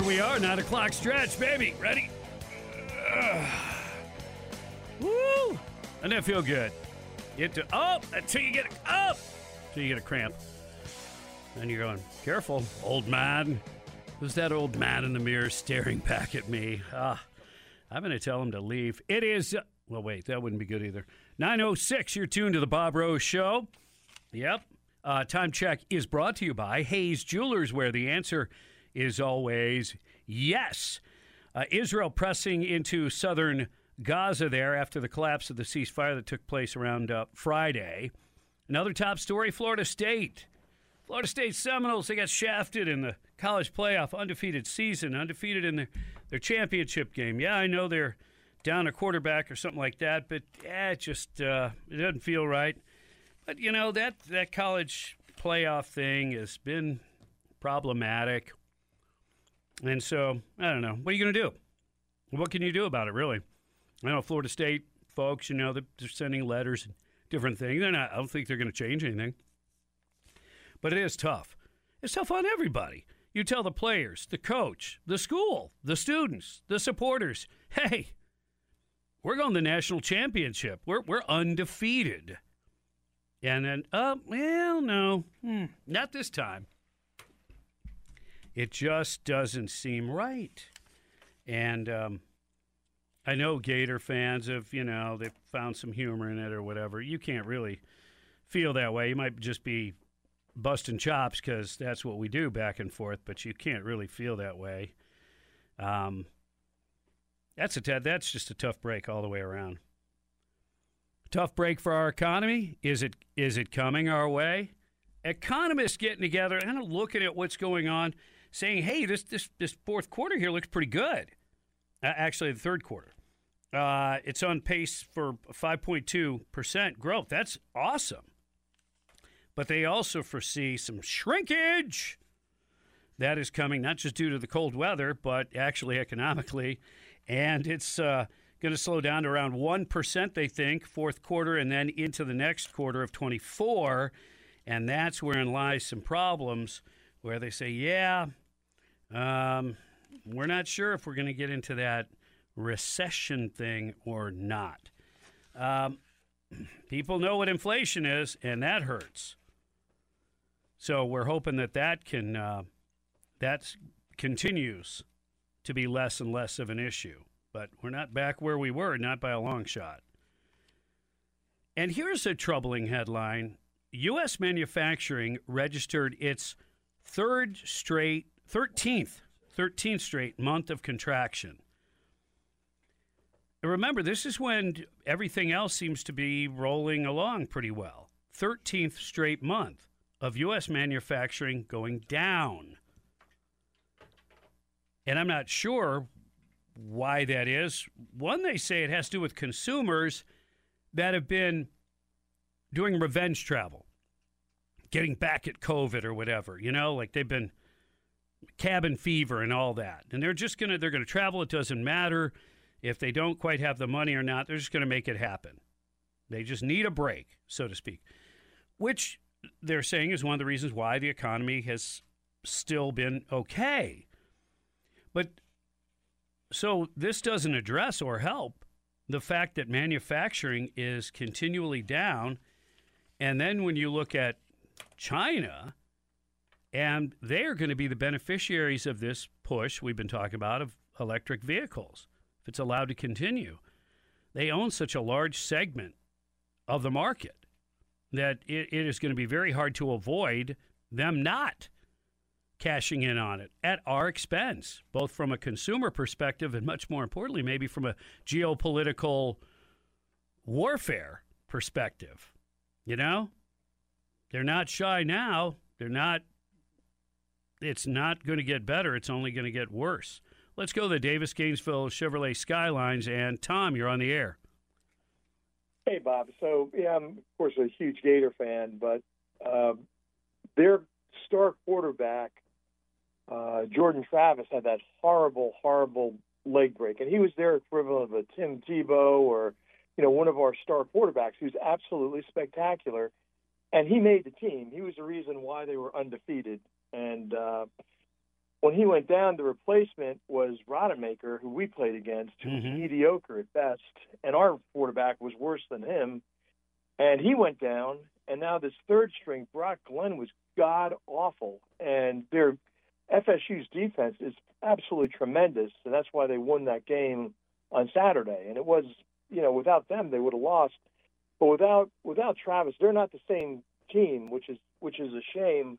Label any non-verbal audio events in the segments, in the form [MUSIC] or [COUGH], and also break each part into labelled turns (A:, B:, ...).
A: here we are, nine o'clock stretch, baby. Ready? Ugh. Woo! Doesn't that feel good? Get to up until you get up until you get a cramp. Then you're going, careful, old man. Who's that old man in the mirror staring back at me? Ah, I'm going to tell him to leave. It is. Uh, well, wait, that wouldn't be good either. 906, you're tuned to the Bob Rose Show. Yep. Uh, time check is brought to you by Hayes Jewelers, where the answer is always yes. Uh, Israel pressing into southern Gaza there after the collapse of the ceasefire that took place around uh, Friday. Another top story Florida State. Florida State Seminoles, they got shafted in the college playoff, undefeated season, undefeated in their, their championship game. Yeah, I know they're down a quarterback or something like that, but yeah, it just uh, it doesn't feel right. But you know that that college playoff thing has been problematic, and so I don't know. What are you going to do? What can you do about it, really? I know Florida State folks. You know they're sending letters and different things. They're not. I don't think they're going to change anything. But it is tough. It's tough on everybody. You tell the players, the coach, the school, the students, the supporters, hey, we're going to the national championship. We're, we're undefeated. And then, uh, well, no, hmm, not this time. It just doesn't seem right. And um, I know Gator fans have, you know, they've found some humor in it or whatever. You can't really feel that way. You might just be busting chops because that's what we do back and forth, but you can't really feel that way. Um, that's a t- that's just a tough break all the way around. Tough break for our economy. Is it is it coming our way? Economists getting together and looking at what's going on, saying, "Hey, this this this fourth quarter here looks pretty good." Uh, actually, the third quarter, uh, it's on pace for 5.2 percent growth. That's awesome but they also foresee some shrinkage that is coming, not just due to the cold weather, but actually economically. And it's uh, going to slow down to around 1%, they think, fourth quarter, and then into the next quarter of 24. And that's wherein lies some problems where they say, yeah, um, we're not sure if we're going to get into that recession thing or not. Um, people know what inflation is, and that hurts. So we're hoping that that can uh, that continues to be less and less of an issue. But we're not back where we were, not by a long shot. And here's a troubling headline: U.S. manufacturing registered its third straight, thirteenth, thirteenth straight month of contraction. And Remember, this is when everything else seems to be rolling along pretty well. 13th straight month of U.S. manufacturing going down. And I'm not sure why that is. One, they say it has to do with consumers that have been doing revenge travel, getting back at COVID or whatever, you know, like they've been cabin fever and all that. And they're just going to they're going to travel, it doesn't matter if they don't quite have the money or not. They're just going to make it happen. They just need a break, so to speak. Which they're saying is one of the reasons why the economy has still been okay. But so this doesn't address or help the fact that manufacturing is continually down. And then when you look at China, and they are going to be the beneficiaries of this push we've been talking about of electric vehicles, if it's allowed to continue. They own such a large segment of the market that it, it is going to be very hard to avoid them not cashing in on it at our expense, both from a consumer perspective and much more importantly, maybe from a geopolitical warfare perspective. You know, they're not shy now. They're not. It's not going to get better. It's only going to get worse. Let's go to the Davis Gainesville Chevrolet Skylines. And Tom, you're on the air.
B: Hey, Bob. So, yeah, I'm, of course, a huge Gator fan, but uh, their star quarterback, uh, Jordan Travis, had that horrible, horrible leg break. And he was their equivalent of a Tim Tebow or, you know, one of our star quarterbacks who's absolutely spectacular and he made the team. He was the reason why they were undefeated. And uh, when he went down, the replacement was Rodemaker, who we played against, who was
A: Mhm.
B: mediocre at best, and our quarterback was worse than him. And he went down, and now this third string, Brock Glenn, was god awful. And their FSU's defense is absolutely tremendous, and that's why they won that game on Saturday. And it was, you know, without them, they would have lost. But without without Travis, they're not the same team, which is which is a shame.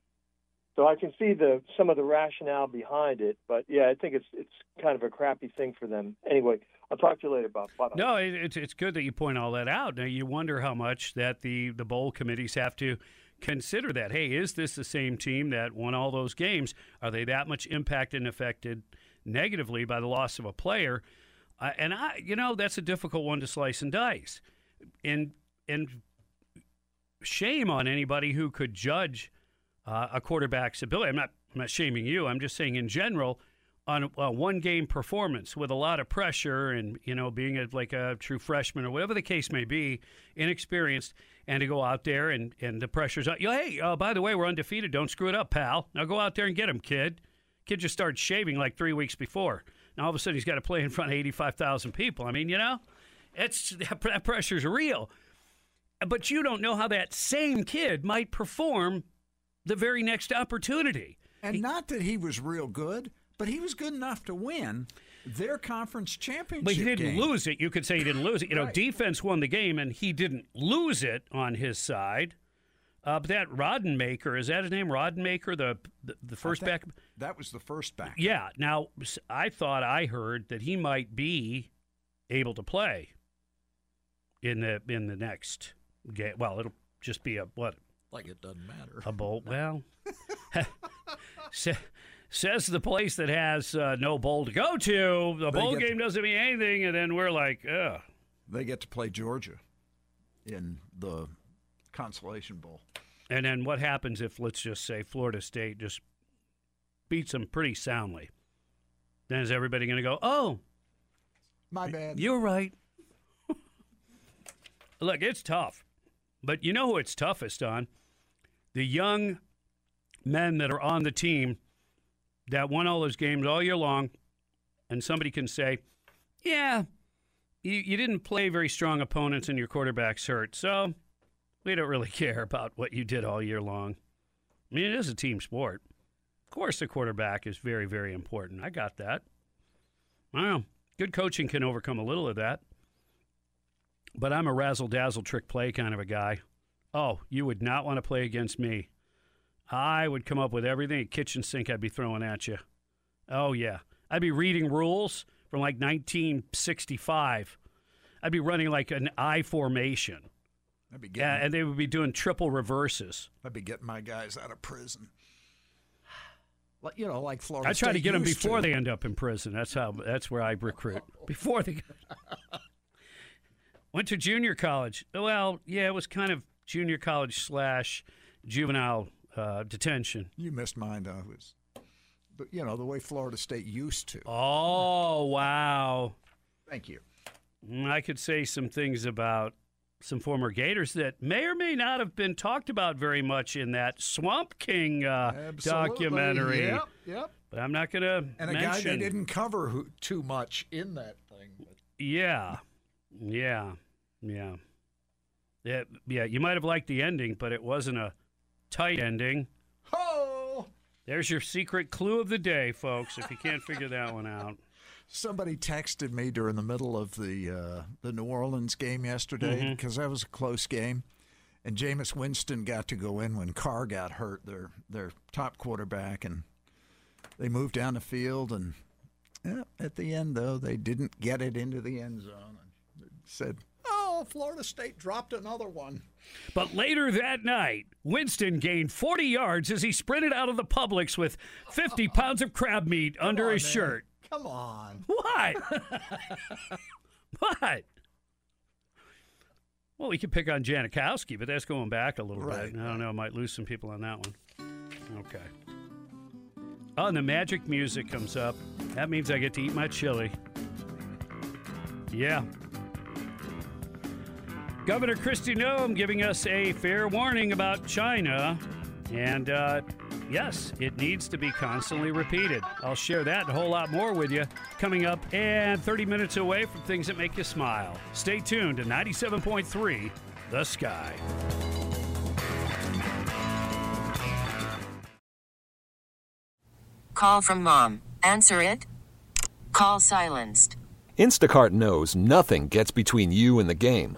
B: So I can see the some of the rationale behind it, but yeah, I think it's it's kind of a crappy thing for them. Anyway, I'll talk to you later, Bob. Bye.
A: No, it, it's it's good that you point all that out. Now you wonder how much that the the bowl committees have to consider that. Hey, is this the same team that won all those games? Are they that much impacted and affected negatively by the loss of a player? Uh, and I, you know, that's a difficult one to slice and dice. And and shame on anybody who could judge uh, a quarterback's ability. I'm not I'm not shaming you. I'm just saying in general on a one game performance with a lot of pressure and you know being a, like a true freshman or whatever the case may be, inexperienced, and to go out there and and the pressure's on. You hey, uh, by the way, we're undefeated. Don't screw it up, pal. Now go out there and get him, kid. Kid just started shaving like three weeks before. Now all of a sudden he's got to play in front of eighty five thousand people. I mean, you know, it's [LAUGHS] that pressure's real. But you don't know how that same kid might perform the very next opportunity.
C: And not that he was real good, but he was good enough to win their conference championship.
A: But he didn't
C: game.
A: lose it. You could say he didn't lose it. You know, defense won the game, and he didn't lose it on his side. Uh, but that Roddenmaker is that his name? Roddenmaker, the the, the first back.
C: That was the first back.
A: Yeah. Now I thought I heard that he might be able to play in the in the next game. Well, it'll just be a what
C: Like it doesn't matter.
A: a bowl. Well, [LAUGHS] [LAUGHS] sa- says the place that has uh, no bowl to go to. The
C: They
A: bowl
C: get-
A: game doesn't mean anything, and then we're like, ugh.
C: They get to play Georgia in the Consolation Bowl.
A: And then what happens if, let's just say, Florida State just beats them pretty soundly? Then is everybody going to go, oh,
C: My bad.
A: you're right? [LAUGHS] Look, it's tough. But you know who it's toughest on? The young men that are on the team that won all those games all year long. And somebody can say, yeah, you, you didn't play very strong opponents and your quarterback's hurt. So we don't really [LAUGHS] care about what you did all year long. I mean, it is a team sport. Of course, the quarterback is very, very important. I got that. Wow. Good coaching can overcome a little of that. But I'm a razzle dazzle trick play kind of a guy. Oh, you would not want to play against me. I would come up with everything a kitchen sink I'd be throwing at you. Oh, yeah. I'd be reading rules from like 1965. I'd be running like an I formation.
C: I'd be
A: Yeah,
C: getting,
A: and they would be doing triple reverses.
C: I'd be getting my guys out of prison. [SIGHS] Like you know, like Florida.
A: I try to get them before
C: to.
A: they end up in prison. That's how. That's where I recruit. [LAUGHS] Before they [LAUGHS] went to junior college. Well, yeah, it was kind of junior college slash juvenile uh, detention.
C: You missed mine. I was, but you know the way Florida State used to.
A: Oh wow!
C: Thank you.
A: Mm, I could say some things about some former Gators that may or may not have been talked about very much in that Swamp King uh, documentary.
C: Yep. Yep.
A: But I'm not going to
C: And a
A: mention.
C: guy they didn't cover who, too much in that thing. But
A: Yeah, yeah, yeah, yeah. Yeah, you might have liked the ending, but it wasn't a tight ending.
C: oh,
A: There's your secret clue of the day, folks. If you can't figure that one out, [LAUGHS]
C: somebody texted me during the middle of the uh, the New Orleans game yesterday
A: Mm-hmm.
C: because that was a close game, and Jameis Winston got to go in when Carr got hurt, their their top quarterback, and They moved down the field, and yeah, at the end, though, they didn't get it into the end zone. And said, "Oh, Florida State dropped another one."
A: But later that night, Winston gained 40 yards as he sprinted out of the Publix with 50 pounds of crab meat under
C: on,
A: his
C: man.
A: shirt.
C: Come on.
A: What? [LAUGHS] what? Well, we could pick on Janikowski, but that's going back a little
C: Right,
A: bit. I don't know. I might lose some people on that one. Okay. Oh, and the magic music comes up. That means I get to eat my chili. Yeah. Governor Kristi Noem giving us a fair warning about China. And uh, yes, it needs to be constantly repeated. I'll share that and a whole lot more with you coming up and 30 minutes away from things that make you smile. Stay tuned to 97.3 The Sky.
D: Call from mom. Answer it. Call silenced.
E: Instacart knows nothing gets between you and the game.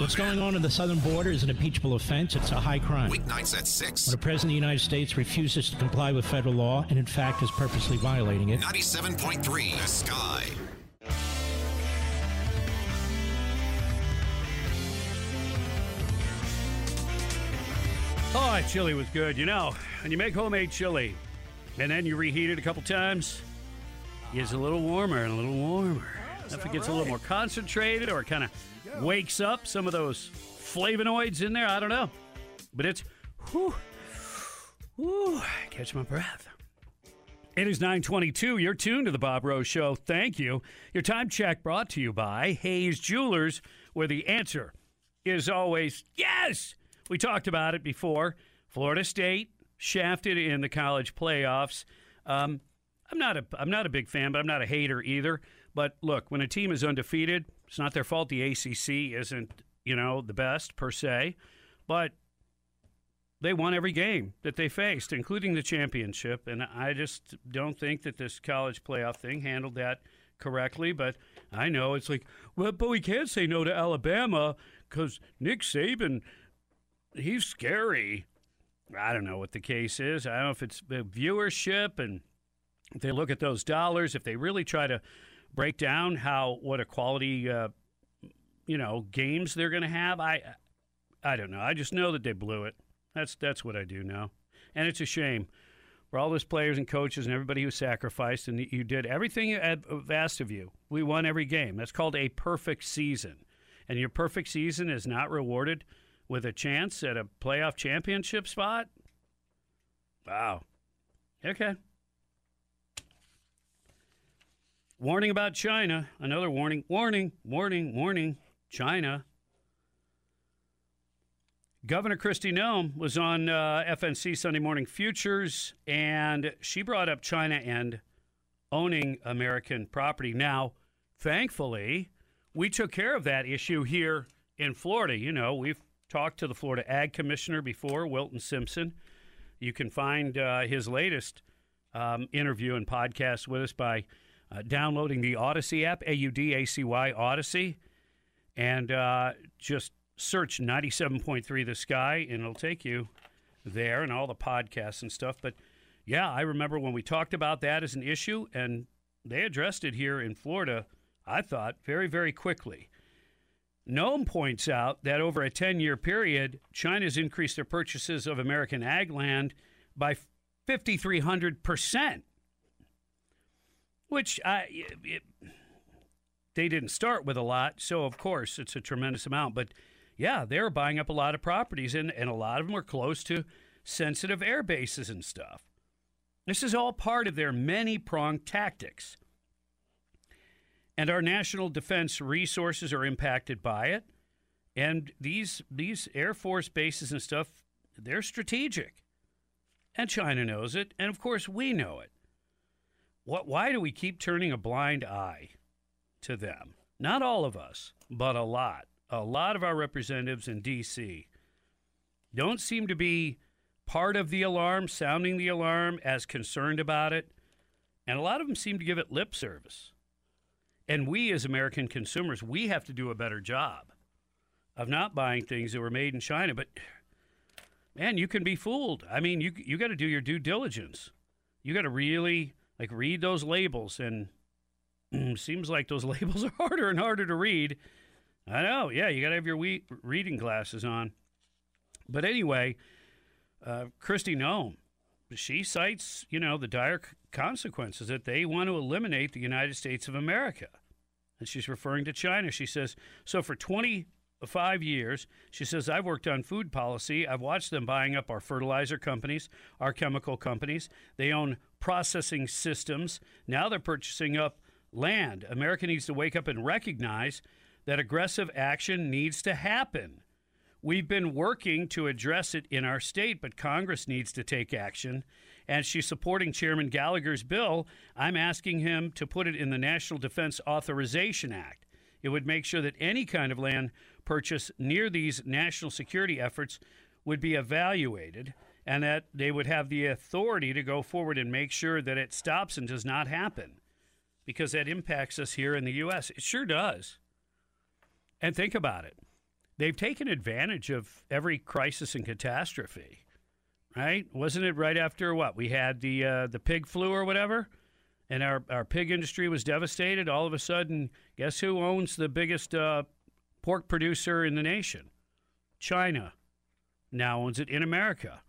F: What's going on in the southern border is an impeachable offense. It's a high crime.
G: Weeknights at 6.
F: When a President of the United States refuses to comply with federal law and, in fact, is purposely violating it,
G: 97.3 The Sky.
A: Oh, that chili was good. You know, when you make homemade chili and then you reheat it a couple times, it gets a little warmer and a little warmer. Oh, if it gets a little more concentrated or kind of wakes up some of those flavonoids in there, I don't know. But it's, whew, whew, catch my breath. It is 922. You're tuned to the Bob Rose Show. Thank you. Your time check brought to you by Hayes Jewelers, where the answer is always yes. We talked about it before. Florida State shafted in the college playoffs. Um, I'm not a I'm not a big fan, but I'm not a hater either. But look, when a team is undefeated, it's not their fault. The ACC isn't you know the best per se, but they won every game that they faced, including the championship. And I just don't think that this college playoff thing handled that correctly. But I know it's like, well, but we can't say no to Alabama because Nick Saban, he's scary. I don't know what the case is. I don't know if it's viewership and if they look at those dollars, if they really try to break down how what a quality, uh, you know, games they're going to have. I, I don't know. I just know that they blew it. That's that's what I do know, and it's a shame for all those players and coaches and everybody who sacrificed and you did everything I've asked of you. We won every game. That's called a perfect season, and your perfect season is not rewarded with a chance at a playoff championship spot. Wow. Okay. Warning about China. Another warning. Warning. Warning. Warning. China. Governor Kristi Noem was on uh, FNC Sunday Morning Futures, and she brought up China and owning American property. Now, thankfully, we took care of that issue here in Florida. You know, we've talked to the Florida Ag Commissioner before, Wilton Simpson. You can find uh, his latest um, interview and podcast with us by uh, downloading the Audacy app, A U D A C Y Audacy, and uh, just search 97.3 The Sky, and it'll take you there and all the podcasts and stuff. But yeah, I remember when we talked about that as an issue, and they addressed it here in Florida, I thought, very, very quickly. Noem points out that over a 10 year period, China's increased their purchases of American ag land by 5,300%, which I, it, they didn't start with a lot, so of course it's a tremendous amount. But yeah, they're buying up a lot of properties, and, and a lot of them are close to sensitive air bases and stuff. This is all part of their many pronged tactics. And our national defense resources are impacted by it. And these these Air Force bases and stuff, they're strategic. And China knows it, and of course we know it. What why do we keep turning a blind eye to them? Not all of us, but a lot. A lot of our representatives in DC don't seem to be part of the alarm, sounding the alarm, as concerned about it. And a lot of them seem to give it lip service. And we, as American consumers, we have to do a better job of not buying things that were made in China. But man, you can be fooled. I mean, you you got to do your due diligence. You got to really like read those labels, and [CLEARS THROAT] seems like those [LAUGHS] labels are harder and harder to read. I know. Yeah, you got to have your we- reading glasses on. But anyway, uh, Kristi Noem, she cites, you know, the dire consequences that they want to eliminate the United States of America. And she's referring to China. She says, so for 25 years, she says, I've worked on food policy. I've watched them buying up our fertilizer companies, our chemical companies. They own processing systems. Now they're purchasing up land. America needs to wake up and recognize that aggressive action needs to happen. We've been working to address it in our state, but Congress needs to take action. And she's supporting Chairman Gallagher's bill. I'm asking him to put it in the National Defense Authorization Act. It would make sure that any kind of land purchase near these national security efforts would be evaluated and that they would have the authority to go forward and make sure that it stops and does not happen because that impacts us here in the U.S. It sure does. And think about it they've taken advantage of every crisis and catastrophe, right? Wasn't it right after what we had the uh, the pig flu or whatever, and our our pig industry was devastated. All of a sudden, guess who owns the biggest uh, pork producer in the nation? China now owns it in America.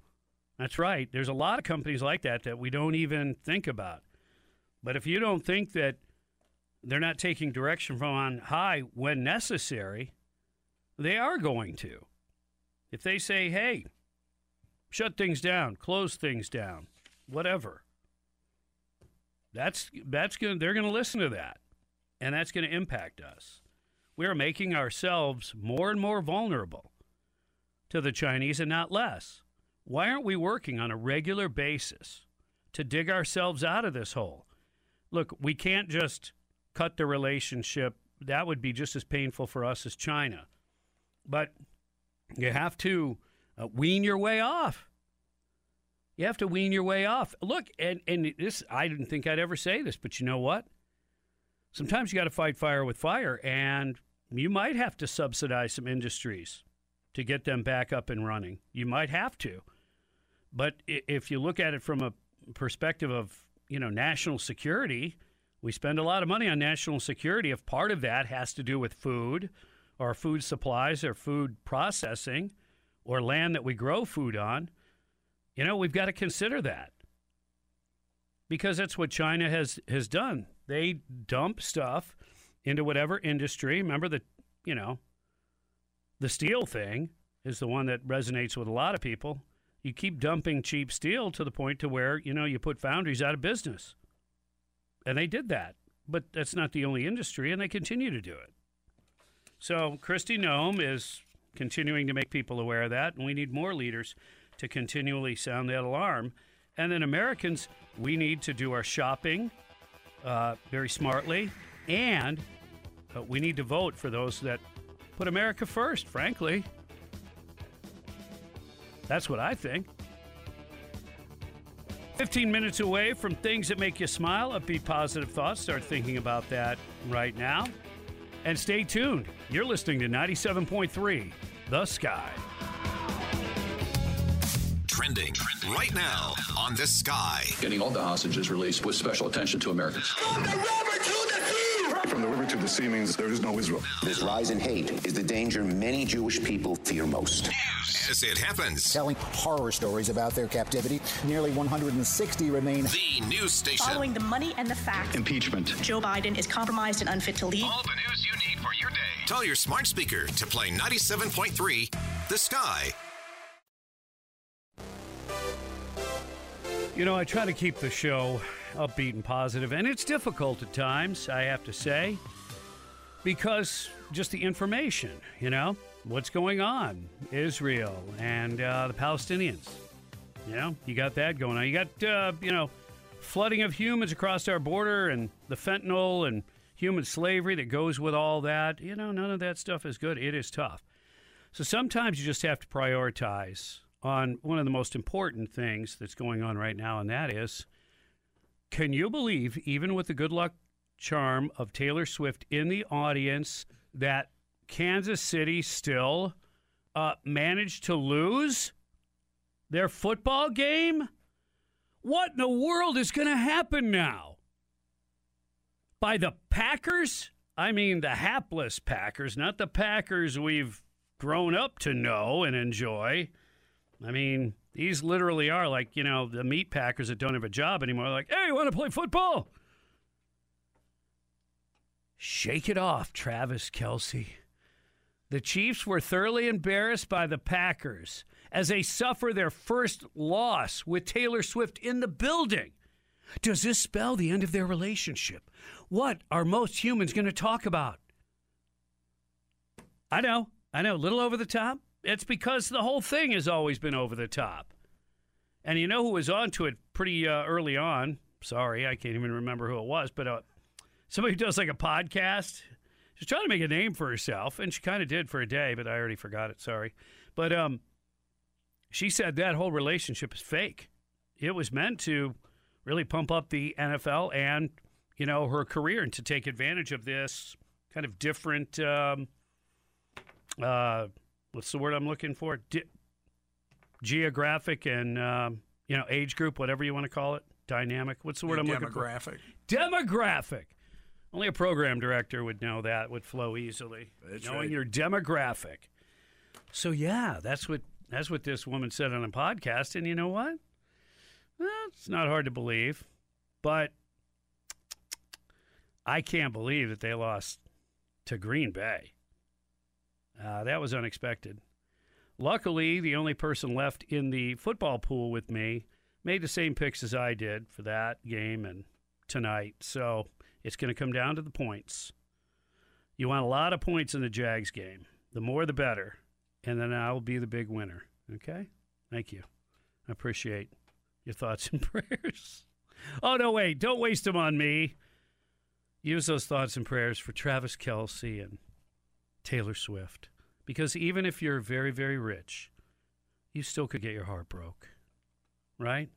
A: That's right. There's a lot of companies like that that we don't even think about. But if you don't think that they're not taking direction from on high when necessary, they are going to. If they say, hey, shut things down, close things down, whatever, that's, that's gonna, they're going to listen to that. And that's going to impact us. We are making ourselves more and more vulnerable to the Chinese and not less. Why aren't we working on a regular basis to dig ourselves out of this hole? Look, we can't just cut the relationship. That would be just as painful for us as China. But you have to uh, wean your way off. You have to wean your way off. Look, and, and this, I didn't think I'd ever say this, but you know what? Sometimes you got to fight fire with fire, and you might have to subsidize some industries to get them back up and running. You might have to. But if you look at it from a perspective of, you know, national security, we spend a lot of money on national security. If part of that has to do with food or food supplies or food processing or land that we grow food on, you know, we've got to consider that. Because that's what China has has done. They dump stuff into whatever industry. Remember the, you know, the steel thing is the one that resonates with a lot of people. You keep dumping cheap steel to the point to where, you know, you put foundries out of business. And they did that. But that's not the only industry, and they continue to do it. So Kristi Noem is continuing to make people aware of that, and we need more leaders to continually sound that alarm. And then Americans, we need to do our shopping uh, very smartly, and uh, we need to vote for those that put America first, frankly. That's what I think. 15 minutes away from things that make you smile, upbeat positive thoughts. Start thinking about that right now. And stay tuned. You're listening to 97.3 The Sky.
G: Trending right now on the sky.
H: Getting all the hostages released with special attention to Americans. From the river to the sea means there is no Israel.
I: This rise in hate is the danger many Jewish people fear most.
G: News as it happens.
J: Telling horror stories about their captivity. Nearly 160 remain.
G: The news station.
K: Following the money and the facts.
H: Impeachment.
K: Joe Biden is compromised and unfit to lead.
G: All the news you need for your day. Tell your smart speaker to play 97.3 The Sky.
A: You know, I try to keep the show upbeat and positive, and it's difficult at times, I have to say, because just the information, you know, what's going on, Israel and uh, the Palestinians. You know, you got that going on. You got, uh, you know, flooding of humans across our border and the fentanyl and human slavery that goes with all that. You know, none of that stuff is good. It is tough. So sometimes you just have to prioritize on one of the most important things that's going on right now, and that is can you believe, even with the good luck charm of Taylor Swift in the audience, that Kansas City still uh, managed to lose their football game? What in the world is going to happen now? By the Packers? I mean, the hapless Packers, not the Packers we've grown up to know and enjoy. I mean, these literally are like, you know, the meat packers that don't have a job anymore. Like, hey, you want to play football? Shake it off, Travis Kelce. The Chiefs were thoroughly embarrassed by the Packers as they suffer their first loss with Taylor Swift in the building. Does this spell the end of their relationship? What are most humans going to talk about? I know, I know, a little over the top. It's because the whole thing has always been over the top. And you know who was onto it pretty uh, early on? Sorry, I can't even remember who it was, but uh, somebody who does like a podcast. She's trying to make a name for herself, and she kind of did for a day, but I already forgot it. Sorry. But um, she said that whole relationship is fake. It was meant to really pump up the NFL and, you know, her career and to take advantage of this kind of different. Um, uh, what's the word I'm looking for? Di- geographic and um, you know age group, whatever you want to call it, dynamic. What's the word I'm looking for?
C: Demographic.
A: Demographic. Only a program director would know that would flow easily,
C: That's
A: knowing
C: right.
A: your demographic. So yeah, that's what that's what this woman said on a podcast, and you know what? Well, it's not hard to believe, but I can't believe that they lost to Green Bay. Uh, that was unexpected. Luckily, the only person left in the football pool with me made the same picks as I did for that game and tonight. So it's going to come down to the points. You want a lot of points in the Jags game. The more, the better. And then I'll be the big winner. Okay? Thank you. I appreciate your thoughts [LAUGHS] and prayers. Oh, no, wait. Don't waste them on me. Use those thoughts and prayers for Travis Kelce and Taylor Swift. Because even if you're very, very rich, you still could get your heart broke. Right?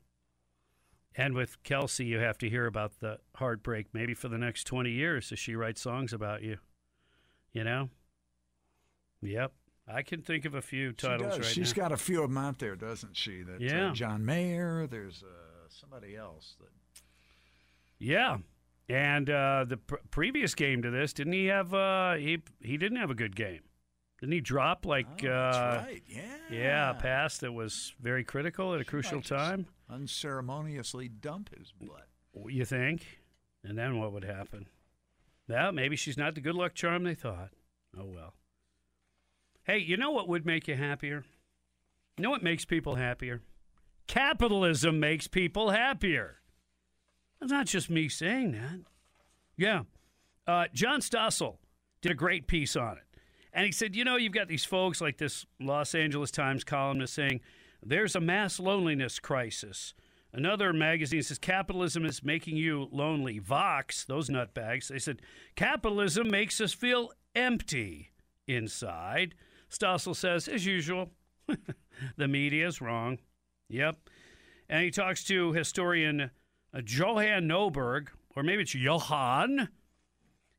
A: And with Kelce, you have to hear about the heartbreak maybe for the next 20 years as she writes songs about you. You know? Yep. I can think of a few
C: She
A: titles
C: does.
A: right
C: She's
A: now.
C: got a few of them out there, doesn't she? That, uh,
A: Yeah.
C: John Mayer. There's uh, somebody else that.
A: Yeah. And uh, the pr- previous game to this, didn't he have? Uh, he he didn't have a good game. Didn't he drop like?
C: Oh, that's
A: uh,
C: right. Yeah.
A: Yeah, a pass that was very critical at a crucial time.
C: Unceremoniously dump his butt.
A: You think? And then what would happen? Well, maybe she's not the good luck charm they thought. Oh well. Hey, you know what would make you happier? You know what makes people happier? Capitalism makes people happier. It's not just me saying that. Yeah. Uh, John Stossel did a great piece on it. And he said, you know, you've got these folks like this Los Angeles Times columnist saying, there's a mass loneliness crisis. Another magazine says capitalism is making you lonely. Vox, those nutbags, they said capitalism makes us feel empty inside. Stossel says, as usual, [LAUGHS] the media is wrong. Yep. And he talks to historian uh, Johan Norberg, or maybe it's Johan.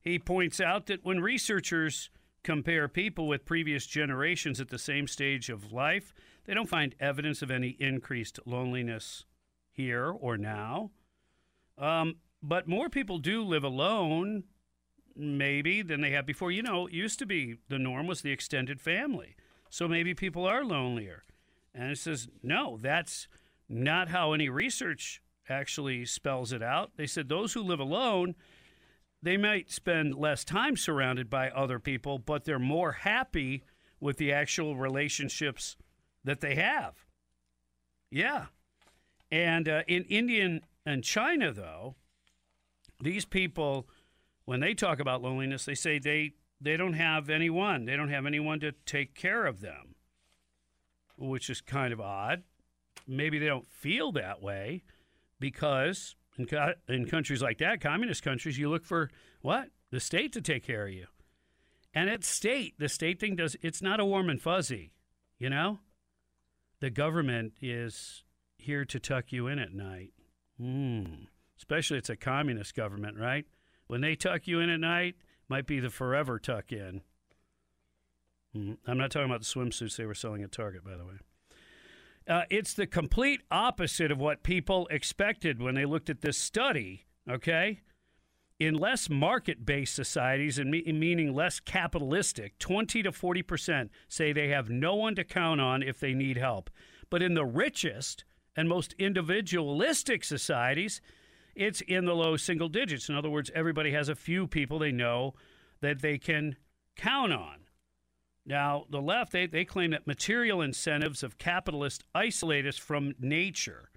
A: He points out that when researchers compare people with previous generations at the same stage of life, they don't find evidence of any increased loneliness here or now. Um, but more people do live alone maybe than they have before. You know, it used to be the norm was the extended family. So maybe people are lonelier. And it says, no, that's not how any research actually spells it out. They said those who live alone, they might spend less time surrounded by other people, but they're more happy with the actual relationships that they have. Yeah. And uh, in India and China, though, these people, when they talk about loneliness, they say they, they don't have anyone. They don't have anyone to take care of them, which is kind of odd. Maybe they don't feel that way because in, co- in countries like that, communist countries, you look for what? The state to take care of you. And at state, the state thing does, it's not a warm and fuzzy, you know? The government is here to tuck you in at night. Mm. Especially it's a communist government, right? When they tuck you in at night, might be the forever tuck in. Mm. I'm not talking about the swimsuits they were selling at Target, by the way. Uh, it's the complete opposite of what people expected when they looked at this study, okay? In less market based societies, and me- meaning less capitalistic, 20 to 40% say they have no one to count on if they need help. But in the richest and most individualistic societies, it's in the low single digits. In other words, everybody has a few people they know that they can count on. Now, the left, they, they claim that material incentives of capitalists isolate us from nature.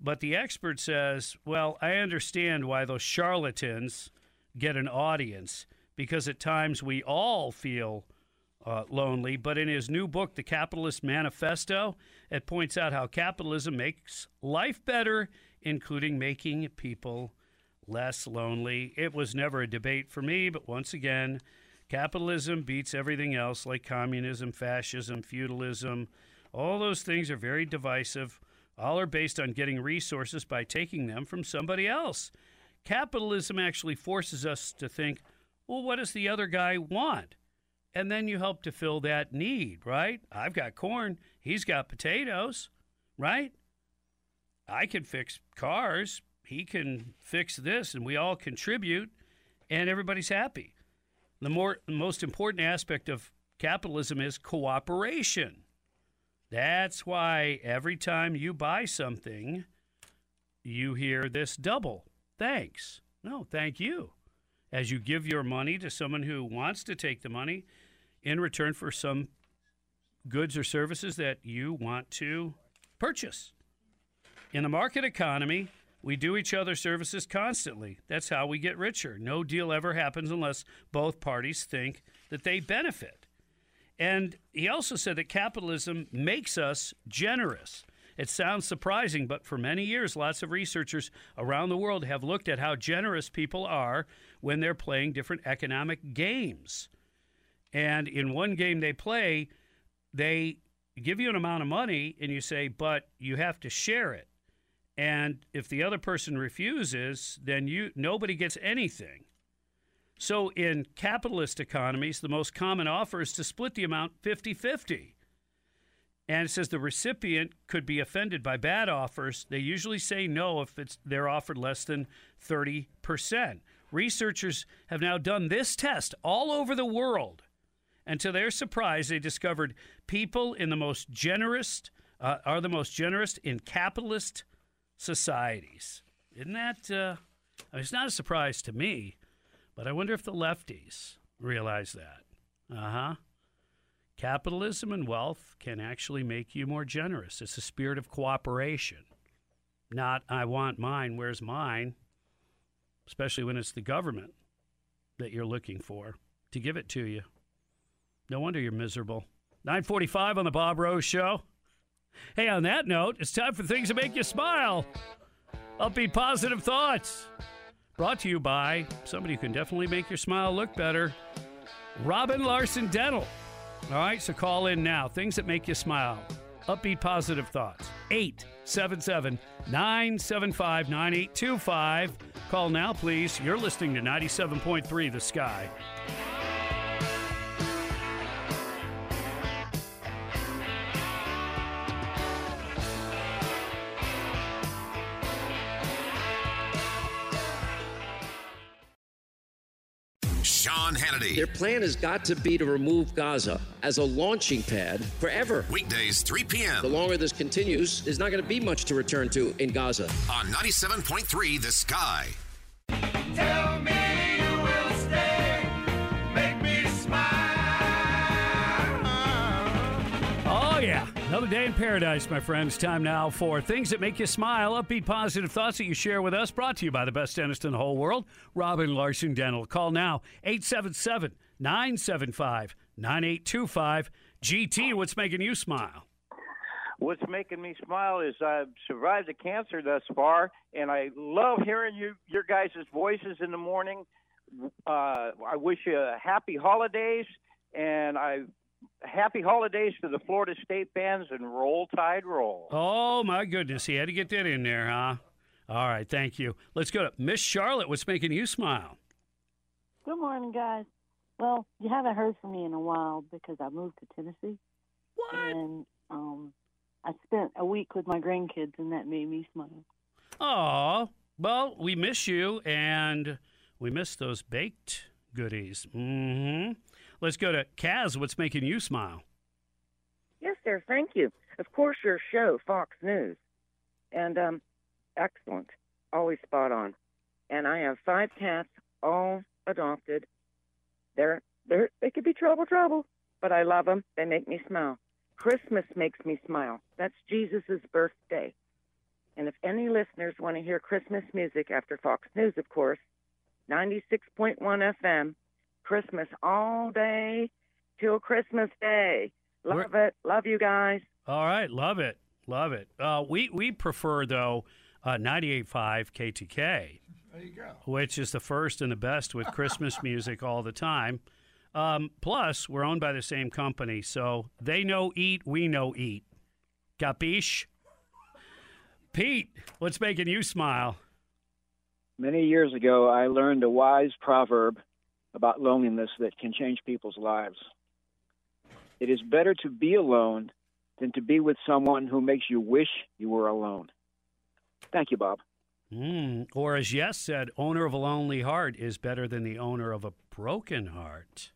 A: But the expert says, well, I understand why those charlatans get an audience because at times we all feel uh, lonely. But in his new book, The Capitalist Manifesto, it points out how capitalism makes life better, including making people less lonely. It was never a debate for me, but once again, Capitalism beats everything else, like communism, fascism, feudalism. All those things are very divisive. All are based on getting resources by taking them from somebody else. Capitalism actually forces us to think, well, what does the other guy want? And then you help to fill that need, right? I've got corn, he's got potatoes, right? I can fix cars, he can fix this, and we all contribute, and everybody's happy. The more most important aspect of capitalism is cooperation. That's why every time you buy something, you hear this double thanks. No, thank you. As you give your money to someone who wants to take the money in return for some goods or services that you want to purchase. In the market economy, we do each other services constantly. That's how we get richer. No deal ever happens unless both parties think that they benefit. And he also said that capitalism makes us generous. It sounds surprising, but for many years, lots of researchers around the world have looked at how generous people are when they're playing different economic games. And in one game they play, they give you an amount of money and you say, but you have to share it. And if the other person refuses, then you nobody gets anything. So in capitalist economies, the most common offer is to split the amount 50-50. And it says the recipient could be offended by bad offers. They usually say no if it's they're offered less than 30%. Researchers have now done this test all over the world. And to their surprise, they discovered people in the most generous uh, are the most generous in capitalist societies. Isn't that? Uh, I mean, it's not a surprise to me, but I wonder if the lefties realize that. Uh huh. Capitalism and wealth can actually make you more generous. It's a spirit of cooperation, not I want mine, where's mine? Especially when it's the government that you're looking for to give it to you. No wonder you're miserable. 945 on the Bob Rose Show. Hey, on that note, it's time for things that make you smile. Upbeat positive thoughts. Brought to you by somebody who can definitely make your smile look better. Robin Larson Dental. All right, so call in now. Things that make you smile. Upbeat positive thoughts. 877 975 9825. Call now, please. You're listening to 97.3 The Sky.
G: Hannity.
L: Their plan has got to be to remove Gaza as a launching pad forever.
G: Weekdays, 3 p.m.
L: The longer this continues, there's not going to be much to return to in Gaza.
G: On 97.3 The Sky.
A: Another day in paradise, my friends. Time now for things that make you smile, upbeat, positive thoughts that you share with us. Brought to you by the best dentist in the whole world, Robin Larson Dental. Call now 877 975 9825. GT, what's making you smile?
M: What's making me smile is I've survived the cancer thus far, and I love hearing you your guys' voices in the morning. Uh, I wish you a happy holidays, and I happy holidays to the Florida State fans and roll tide roll.
A: Oh, my goodness. He had to get that in there, huh? All right, thank you. Let's go to Miss Charlotte. What's making you smile?
N: Good morning, guys. Well, you haven't heard from me in a while because I moved to Tennessee.
A: What?
N: And um, I spent a week with my grandkids, and that made me smile.
A: Oh, well, we miss you, and we miss those baked goodies. Mm-hmm. Let's go to Kaz. What's making you smile?
O: Yes, sir. Thank you. Of course, your show, Fox News, and um, excellent, always spot on. And I have five cats, all adopted. They're they're they could be trouble, trouble, but I love them. They make me smile. Christmas makes me smile. That's Jesus' birthday. And if any listeners want to hear Christmas music after Fox News, of course, 96.1 FM, Christmas all day till Christmas Day. Love it. Love you guys.
A: All right, love it, love it. Uh, we we prefer though uh, 98.5 KTK.
C: There you go.
A: Which is the first and the best with Christmas [LAUGHS] music all the time. Um, plus, we're owned by the same company, so they know eat, we know eat. Capiche? Pete, what's making you smile?
P: Many years ago, I learned a wise proverb about loneliness that can change people's lives. It is better to be alone than to be with someone who makes you wish you were alone. Thank you, Bob.
A: Mm, or as Yes said, owner of a lonely heart is better than the owner of a broken heart.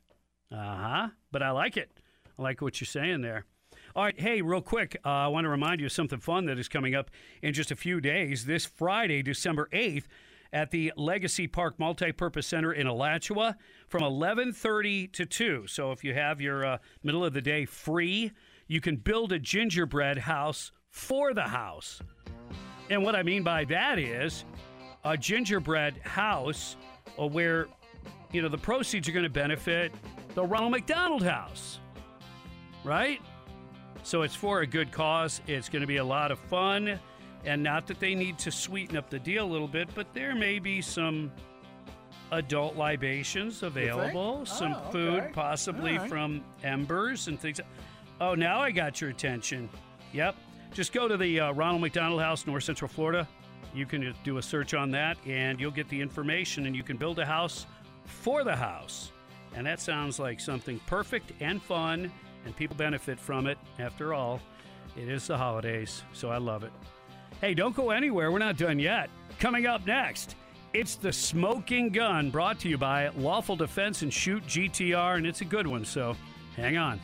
A: Uh huh. But I like it. I like what you're saying there. All right, hey, real quick, uh, I want to remind you of something fun that is coming up in just a few days. This Friday, December 8th, at the Legacy Park Multipurpose Center in Alachua from 11:30 to 2. So if you have your uh, middle of the day free, you can build a gingerbread house for the house. And what I mean by that is a gingerbread house uh, where you know the proceeds are going to benefit the Ronald McDonald House. Right? So it's for a good cause. It's going to be a lot of fun. And not that they need to sweeten up the deal a little bit, but there may be some adult libations available, some
C: Oh,
A: food, possibly
C: right.
A: from Embers and things. Oh, now I got your attention. Yep. Just go to the uh, Ronald McDonald House, North Central Florida. You can do a search on that, and you'll get the information, and you can build a house for the house. And that sounds like something perfect and fun, and people benefit from it. After all, it is the holidays, so I love it. Hey, don't go anywhere. We're not done yet. Coming up next, it's the Smoking Gun brought to you by Lawful Defense and Shoot GTR, and it's a good one, so hang on.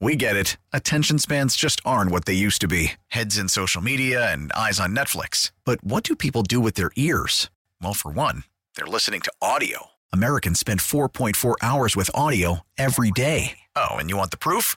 Q: We get it. Attention spans just aren't what they used to be heads in social media and eyes on Netflix. But what do people do with their ears? Well, for one, they're listening to audio. Americans spend 4.4 hours with audio every day. Oh, and you want the proof?